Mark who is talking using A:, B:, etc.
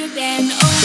A: you've been oh.